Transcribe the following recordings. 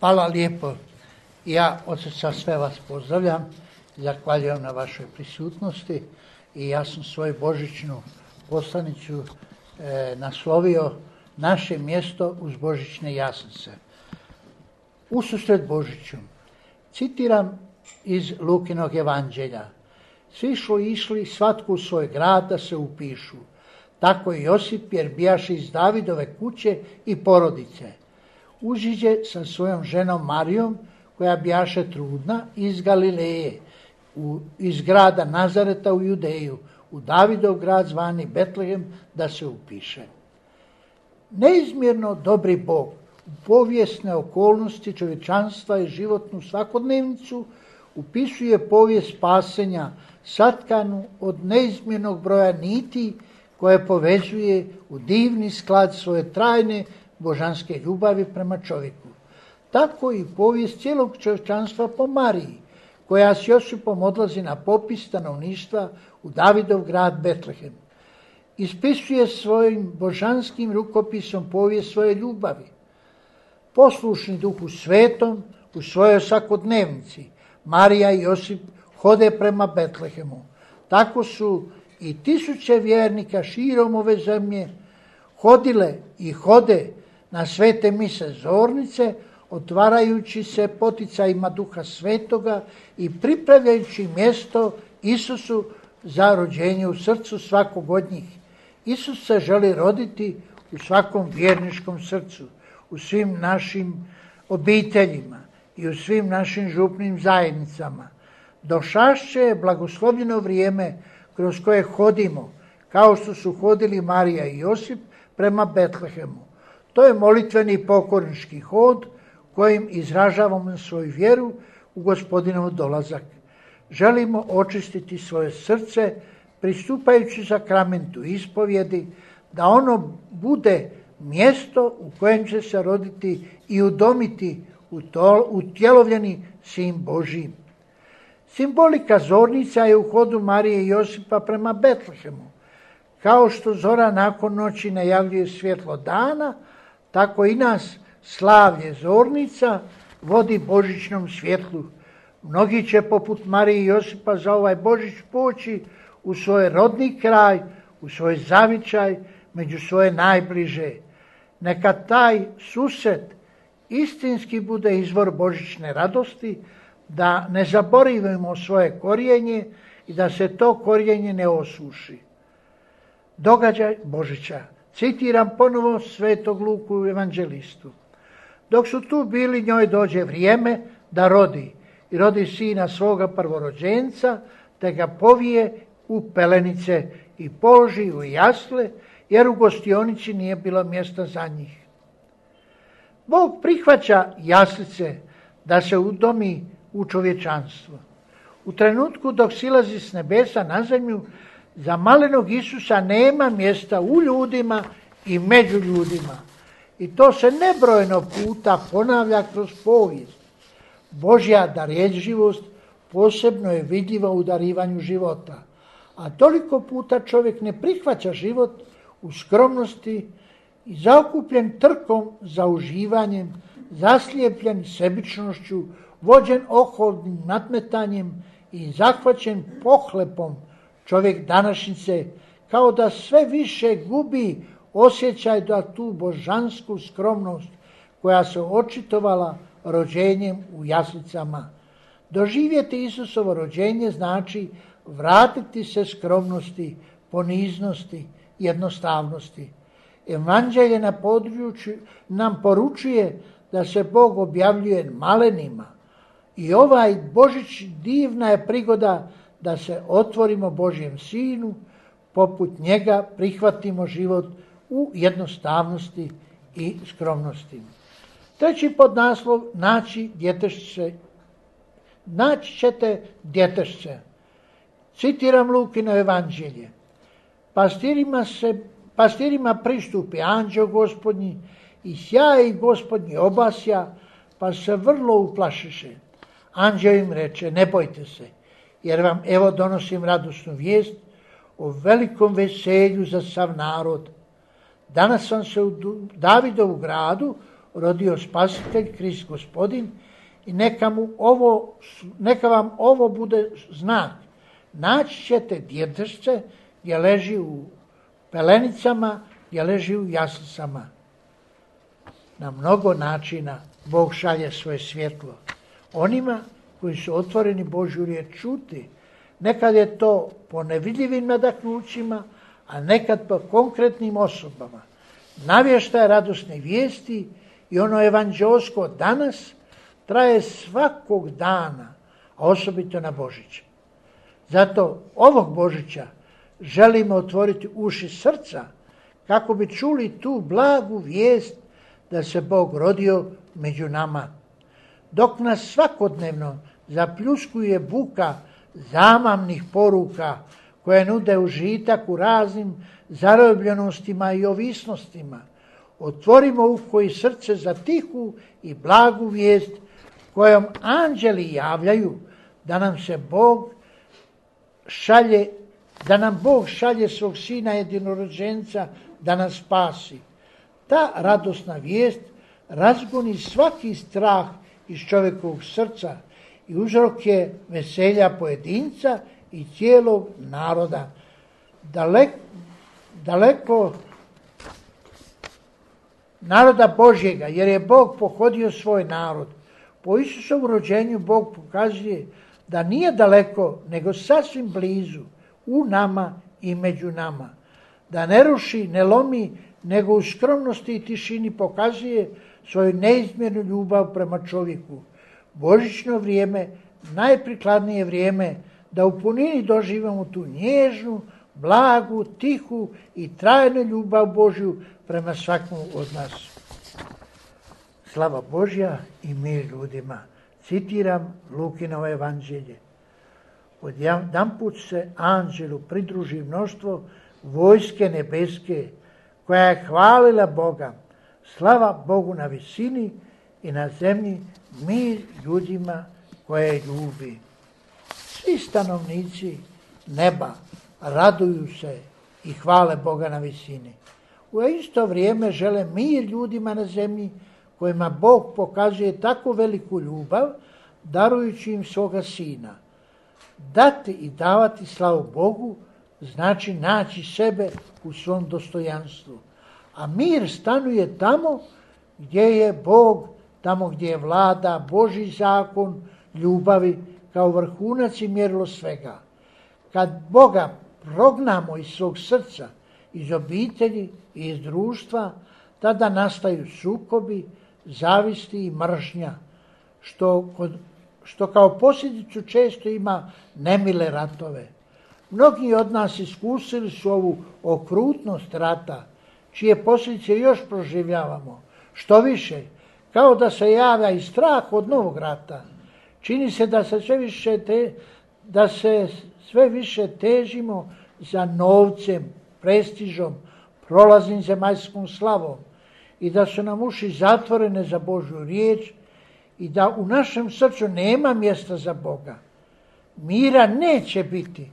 Hvala lijepo. Ja od srca sve vas pozdravljam, zahvaljujem na vašoj prisutnosti i ja sam svoju božićnu poslanicu e, naslovio naše mjesto uz božićne jasnice. Ususred Božiću. Citiram iz Lukinog evanđelja. Svi su išli svatko u svoj grad da se upišu. Tako i Josip jer bijaše iz Davidove kuće i porodice. Užiđe sa svojom ženom Marijom koja bijaše trudna iz Galileje, iz grada Nazareta u Judeju, u Davidov grad zvani Betlehem da se upiše. Neizmjerno dobri Bog u povijesne okolnosti čovječanstva i životnu svakodnevnicu upisuje povijest spasenja satkanu od neizmjernog broja niti koje povezuje u divni sklad svoje trajne božanske ljubavi prema čovjeku. Tako i povijest cijelog čovječanstva po Mariji, koja s Josipom odlazi na popis stanovništva u Davidov grad Betlehem. Ispisuje svojim božanskim rukopisom povijest svoje ljubavi. Poslušni duhu svetom u svojoj svakodnevnici Marija i Josip hode prema Betlehemu. Tako su i tisuće vjernika širom ove zemlje hodile i hode na svete mise zornice, otvarajući se poticajima duha svetoga i pripravljajući mjesto Isusu za rođenje u srcu svakog od njih. Isus se želi roditi u svakom vjerničkom srcu, u svim našim obiteljima i u svim našim župnim zajednicama. Došašće je blagoslovljeno vrijeme kroz koje hodimo, kao što su hodili Marija i Josip prema Betlehemu. To je molitveni pokornički hod kojim izražavamo svoju vjeru u gospodinov dolazak. Želimo očistiti svoje srce pristupajući sakramentu ispovjedi, da ono bude mjesto u kojem će se roditi i udomiti utjelovljeni sin Božijim. Simbolika zornica je u hodu Marije i Josipa prema Betlehemu. Kao što zora nakon noći najavljuje svjetlo dana, tako i nas slavlje zornica vodi božićnom svjetlu. Mnogi će poput Marije i Josipa za ovaj Božić poći u svoj rodni kraj, u svoj zavičaj, među svoje najbliže. Neka taj susret istinski bude izvor božićne radosti, da ne zaboravimo svoje korijenje i da se to korijenje ne osuši. Događaj Božića. Citiram ponovo svetog Luku evanđelistu. Dok su tu bili, njoj dođe vrijeme da rodi. I rodi sina svoga prvorođenca, te ga povije u pelenice i položi u jasle, jer u gostionici nije bilo mjesta za njih. Bog prihvaća jaslice da se udomi u čovječanstvo. U trenutku dok silazi s nebesa na zemlju, za malenog Isusa nema mjesta u ljudima i među ljudima. I to se nebrojno puta ponavlja kroz povijest. Božja darjeđivost posebno je vidljiva u darivanju života. A toliko puta čovjek ne prihvaća život u skromnosti i zaokupljen trkom za uživanjem, zaslijepljen sebičnošću, vođen oholnim natmetanjem i zahvaćen pohlepom čovjek današnjice, kao da sve više gubi osjećaj da tu božansku skromnost koja se očitovala rođenjem u jaslicama. Doživjeti Isusovo rođenje znači vratiti se skromnosti, poniznosti, jednostavnosti. Evanđelje na području nam poručuje da se Bog objavljuje malenima, i ovaj Božić divna je prigoda da se otvorimo Božjem sinu, poput njega prihvatimo život u jednostavnosti i skromnosti. Treći podnaslov, naći djetešće. Naći ćete djetešće. Citiram Lukino evanđelje. Pastirima, se, pastirima pristupi anđeo gospodnji i sjaj gospodnji obasja, pa se vrlo uplašiše. Anđeo im reče, ne bojte se, jer vam evo donosim radosnu vijest o velikom veselju za sav narod. Danas vam se u Davidovu gradu rodio spasitelj, Krist gospodin i neka, mu ovo, neka vam ovo bude znak. Naći ćete djetešce gdje leži u pelenicama, gdje leži u jaslicama. Na mnogo načina Bog šalje svoje svjetlo. Onima koji su otvoreni Božju riječ čuti. Nekad je to po nevidljivim nadaknućima, a nekad po konkretnim osobama. Navještaj radosne vijesti i ono evanđelsko danas traje svakog dana, a osobito na Božića. Zato ovog Božića želimo otvoriti uši srca kako bi čuli tu blagu vijest da se Bog rodio među nama. Dok nas svakodnevno zapljuskuje buka zamamnih poruka koje nude užitak u raznim zarobljenostima i ovisnostima, otvorimo uho i srce za tihu i blagu vijest kojom anđeli javljaju da nam se Bog šalje, da nam Bog šalje svog sina jedinorođenca da nas spasi. Ta radosna vijest razgoni svaki strah iz čovjekovog srca i uzrok je veselja pojedinca i cijelog naroda. Daleko, daleko naroda Božjega, jer je Bog pohodio svoj narod. Po Isusovom rođenju Bog pokazuje da nije daleko, nego sasvim blizu, u nama i među nama. Da ne ruši, ne lomi, nego u skromnosti i tišini pokazuje svoju neizmjernu ljubav prema čovjeku. Božićno vrijeme, najprikladnije vrijeme da u punini doživimo tu nježnu, blagu, tihu i trajnu ljubav Božju prema svakom od nas. Slava Božja i mir ljudima. Citiram Lukinovo evanđelje. Odjedan put se anđelu pridruži mnoštvo vojske nebeske koja je hvalila Boga. Slava Bogu na visini i na zemlji mir ljudima koje ljubi. Svi stanovnici neba raduju se i hvale Boga na visini. U isto vrijeme žele mir ljudima na zemlji kojima Bog pokazuje tako veliku ljubav, darujući im svoga sina. Dati i davati slavu Bogu znači naći sebe u svom dostojanstvu. A mir stanuje tamo gdje je Bog, tamo gdje je vlada Boži zakon ljubavi kao vrhunac i mjerilo svega. Kad Boga prognamo iz svog srca, iz obitelji i iz društva, tada nastaju sukobi, zavisti i mržnja, što, što kao posljedicu često ima nemile ratove. Mnogi od nas iskusili su ovu okrutnost rata, čije posljedice još proživljavamo. Što više, kao da se javlja i strah od novog rata. Čini se da se sve više, te, da se sve više težimo za novcem, prestižom, prolaznim zemaljskom slavom i da su nam uši zatvorene za Božju riječ i da u našem srcu nema mjesta za Boga. Mira neće biti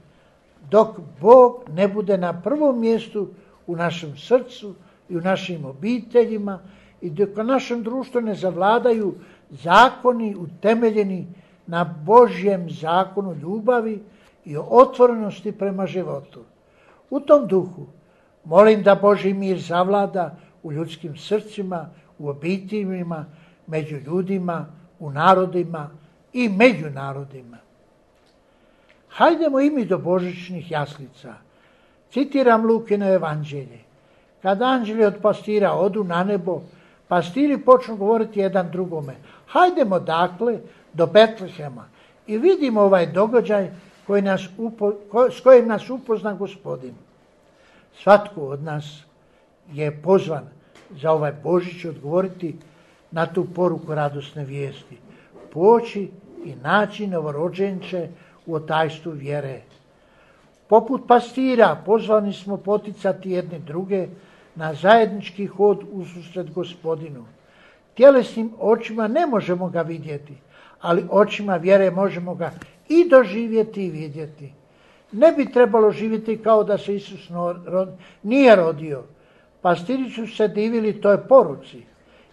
dok Bog ne bude na prvom mjestu u našem srcu i u našim obiteljima i dok u našem društvu ne zavladaju zakoni utemeljeni na Božjem zakonu ljubavi i otvorenosti prema životu. U tom duhu molim da Boži mir zavlada u ljudskim srcima, u obiteljima, među ljudima, u narodima i među narodima. Hajdemo i mi do božićnih jaslica. Citiram Lukino evanđelje. Kad anđeli od pastira odu na nebo, pastiri počnu govoriti jedan drugome. Hajdemo dakle do Betlehema i vidimo ovaj događaj koji nas s kojim nas upozna gospodin. Svatko od nas je pozvan za ovaj Božić odgovoriti na tu poruku radosne vijesti. Poći i naći novorođenče u otajstvu vjere. Poput pastira pozvani smo poticati jedne druge na zajednički hod u susret gospodinu. Tjelesnim očima ne možemo ga vidjeti, ali očima vjere možemo ga i doživjeti i vidjeti. Ne bi trebalo živjeti kao da se Isus nije rodio. Pastiri su se divili toj poruci,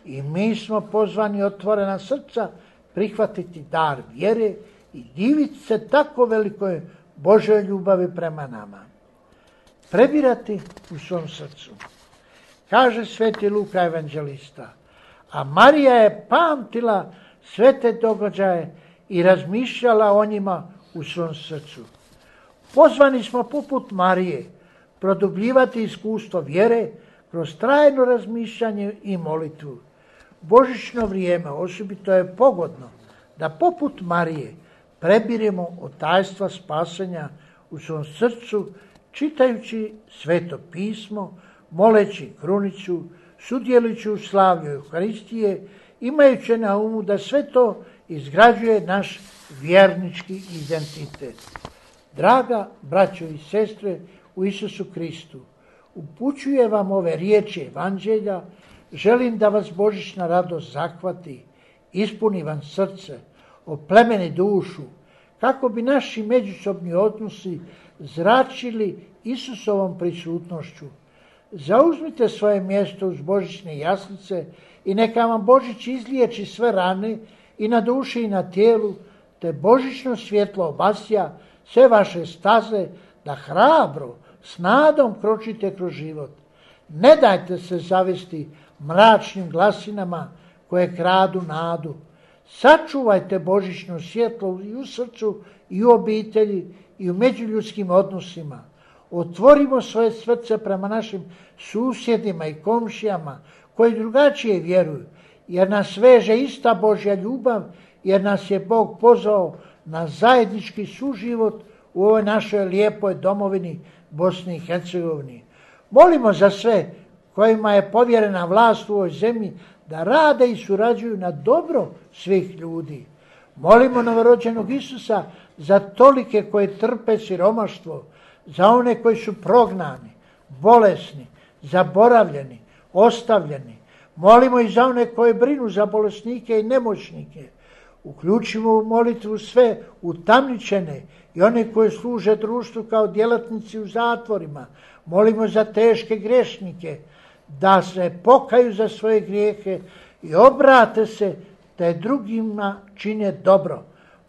i mi smo pozvani otvorena srca prihvatiti dar vjere i diviti se tako velikoj Božoj ljubavi prema nama. Prebirati u svom srcu. Kaže sveti Luka evanđelista. A Marija je pamtila sve te događaje i razmišljala o njima u svom srcu. Pozvani smo poput Marije produbljivati iskustvo vjere kroz trajno razmišljanje i molitvu. Božično vrijeme osobito je pogodno da poput Marije prebiremo od tajstva spasenja u svom srcu, čitajući sveto pismo, moleći krunicu, sudjelujući u slavlju Euharistije, imajući na umu da sve to izgrađuje naš vjernički identitet. Draga braćo i sestre u Isusu Kristu, upućuje vam ove riječi evanđelja, želim da vas Božićna radost zahvati, ispuni vam srce, oplemeni dušu, kako bi naši međusobni odnosi zračili Isusovom prisutnošću. Zauzmite svoje mjesto uz Božićne jaslice i neka vam Božić izliječi sve rane i na duši i na tijelu, te Božićno svjetlo obasja sve vaše staze da hrabro, s nadom kročite kroz život. Ne dajte se zavesti mračnim glasinama koje kradu nadu. Sačuvajte božićno svjetlo i u srcu i u obitelji i u međuljudskim odnosima. Otvorimo svoje srce prema našim susjedima i komšijama koji drugačije vjeruju, jer nas veže ista Božja ljubav, jer nas je Bog pozvao na zajednički suživot u ovoj našoj lijepoj domovini Bosni i Hercegovini. Molimo za sve kojima je povjerena vlast u ovoj zemlji da rade i surađuju na dobro svih ljudi. Molimo novorođenog Isusa za tolike koje trpe siromaštvo, za one koji su prognani, bolesni, zaboravljeni, ostavljeni. Molimo i za one koje brinu za bolesnike i nemoćnike. Uključimo u molitvu sve utamničene i one koje služe društvu kao djelatnici u zatvorima. Molimo za teške grešnike da se pokaju za svoje grijehe i obrate se te drugima čine dobro.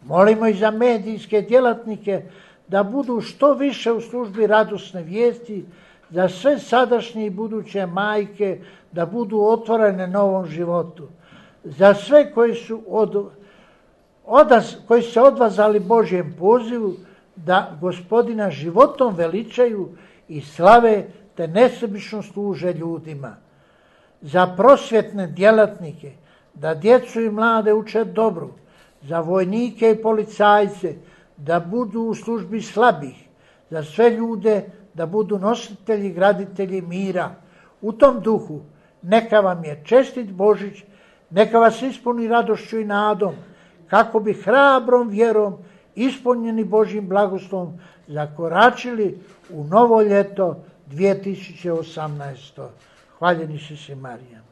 Molimo i za medijske djelatnike da budu što više u službi radosne vijesti, za sve sadašnje i buduće majke da budu otvorene novom životu. Za sve koji su od odaz, koji se odvazali Božjem pozivu da gospodina životom veličaju i slave te nesebično služe ljudima. Za prosvjetne djelatnike da djecu i mlade uče dobru, za vojnike i policajce da budu u službi slabih, za sve ljude da budu nositelji i graditelji mira. U tom duhu neka vam je čestit Božić, neka vas ispuni radošću i nadom, kako bi hrabrom vjerom ispunjeni Božim blagoslovom zakoračili u novo ljeto 2018. Hvaljeni se se Marija.